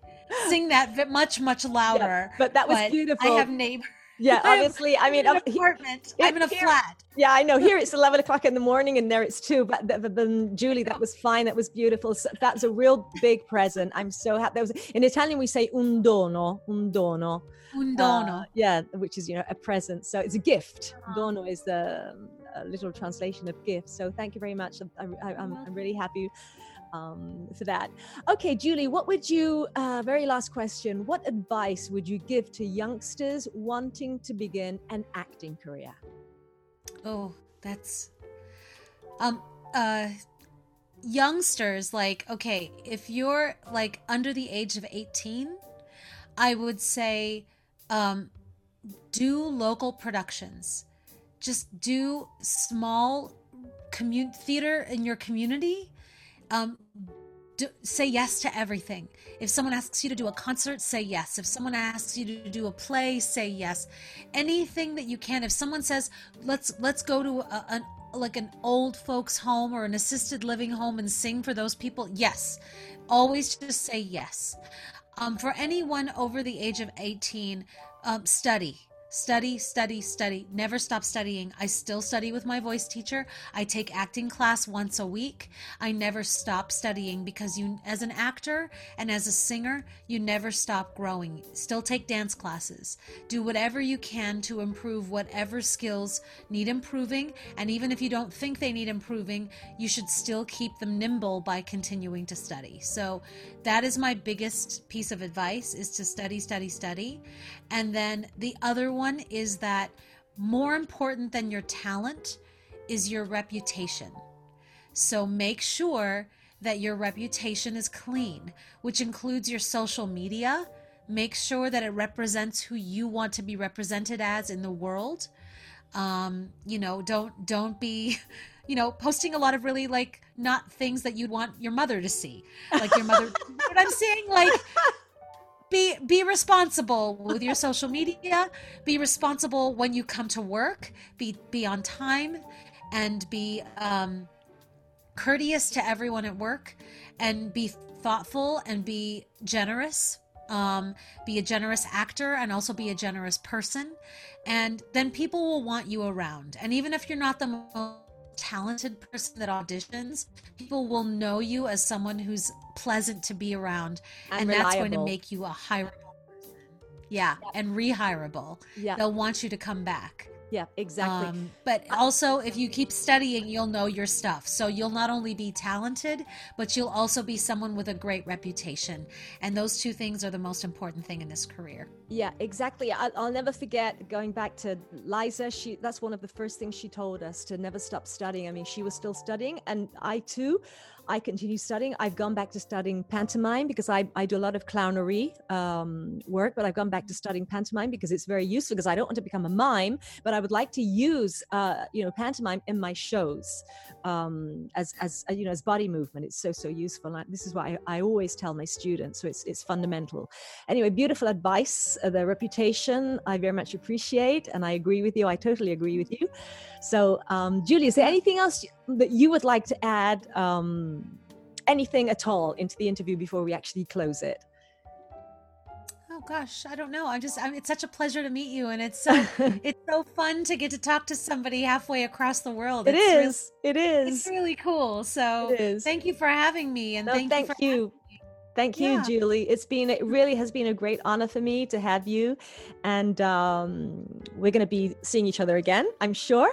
S2: sing that much, much louder.
S1: but that was
S2: but
S1: beautiful.
S2: I have neighbors.
S1: Yeah, obviously. I, mean,
S2: an apartment. I'm in a
S1: here,
S2: flat.
S1: Yeah, I know. Here it's 11 o'clock in the morning and there it's two. But, but then, Julie, that was fine. That was beautiful. So that's a real big present. I'm so happy. That was in Italian. We say un dono, un dono.
S2: Un dono. Uh,
S1: yeah, which is you know a present. So it's a gift. Uh-huh. Dono is the um, literal translation of gift. So thank you very much. I, am uh-huh. really happy um, for that. Okay, Julie, what would you, uh, very last question, what advice would you give to youngsters wanting to begin an acting career?
S2: Oh, that's, um, uh, youngsters, like, okay, if you're like under the age of 18, I would say, um, do local productions. Just do small commun- theater in your community um, do, say yes to everything. If someone asks you to do a concert, say yes. If someone asks you to do a play, say yes. Anything that you can. If someone says, "Let's let's go to a, an like an old folks home or an assisted living home and sing for those people," yes. Always just say yes. Um, for anyone over the age of 18, um, study Study, study, study. Never stop studying. I still study with my voice teacher. I take acting class once a week. I never stop studying because you, as an actor and as a singer, you never stop growing. Still take dance classes. Do whatever you can to improve whatever skills need improving. And even if you don't think they need improving, you should still keep them nimble by continuing to study. So that is my biggest piece of advice is to study, study, study. And then the other one is that more important than your talent is your reputation. So make sure that your reputation is clean, which includes your social media. Make sure that it represents who you want to be represented as in the world. Um, you know, don't don't be, you know, posting a lot of really like not things that you'd want your mother to see. Like your mother what I'm saying like be be responsible with your social media. Be responsible when you come to work. Be be on time and be um, courteous to everyone at work and be thoughtful and be generous. Um, be a generous actor and also be a generous person. And then people will want you around. And even if you're not the most talented person that auditions, people will know you as someone who's pleasant to be around, and, and that's going to make you a hireable person. Yeah, yeah. and rehireable. Yeah, they'll want you to come back.
S1: Yeah, exactly. Um,
S2: but also, if you keep studying, you'll know your stuff. So you'll not only be talented, but you'll also be someone with a great reputation. And those two things are the most important thing in this career.
S1: Yeah, exactly. I'll, I'll never forget going back to Liza. She that's one of the first things she told us to never stop studying. I mean, she was still studying, and I too. I continue studying. I've gone back to studying pantomime because I, I do a lot of clownery um, work, but I've gone back to studying pantomime because it's very useful because I don't want to become a mime, but I would like to use, uh, you know, pantomime in my shows um, as, as, uh, you know, as body movement. It's so, so useful. And this is what I, I always tell my students. So it's, it's fundamental. Anyway, beautiful advice. Uh, the reputation I very much appreciate. And I agree with you. I totally agree with you. So, um, Julie, is there anything else that you would like to add? Um, anything at all into the interview before we actually close it?
S2: Oh gosh, I don't know. I'm just I'm, it's such a pleasure to meet you and it's so it's so fun to get to talk to somebody halfway across the world.
S1: It is. Really, it is.
S2: It's really cool. So thank you for having me and no, thank,
S1: thank,
S2: you.
S1: you. Thank you, yeah. Julie. It's been it really has been a great honor for me to have you, and um, we're going to be seeing each other again, I'm sure.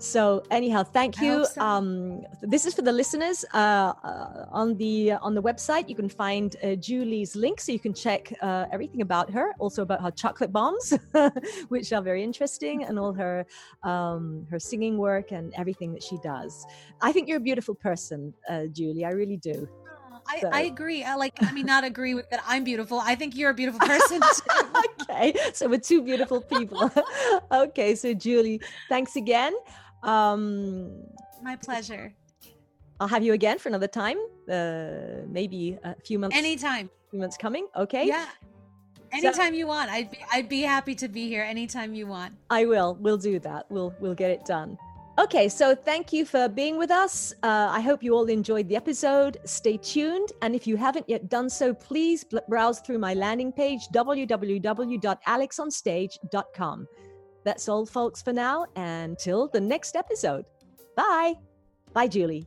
S1: So anyhow, thank you. So. Um, this is for the listeners uh, uh, on the uh, on the website. You can find uh, Julie's link, so you can check uh, everything about her, also about her chocolate bombs, which are very interesting, and all her um, her singing work and everything that she does. I think you're a beautiful person, uh, Julie. I really do.
S2: I, so. I agree. I like, I mean, not agree with that I'm beautiful. I think you're a beautiful person.
S1: okay. So we're two beautiful people. okay. So, Julie, thanks again. Um,
S2: My pleasure.
S1: I'll have you again for another time. Uh, maybe a few months.
S2: Anytime.
S1: A few months coming. Okay.
S2: Yeah. Anytime so, you want. I'd be, I'd be happy to be here anytime you want.
S1: I will. We'll do that. We'll we'll get it done. Okay, so thank you for being with us. Uh, I hope you all enjoyed the episode. Stay tuned. And if you haven't yet done so, please browse through my landing page, www.alexonstage.com. That's all, folks, for now. Until the next episode. Bye. Bye, Julie.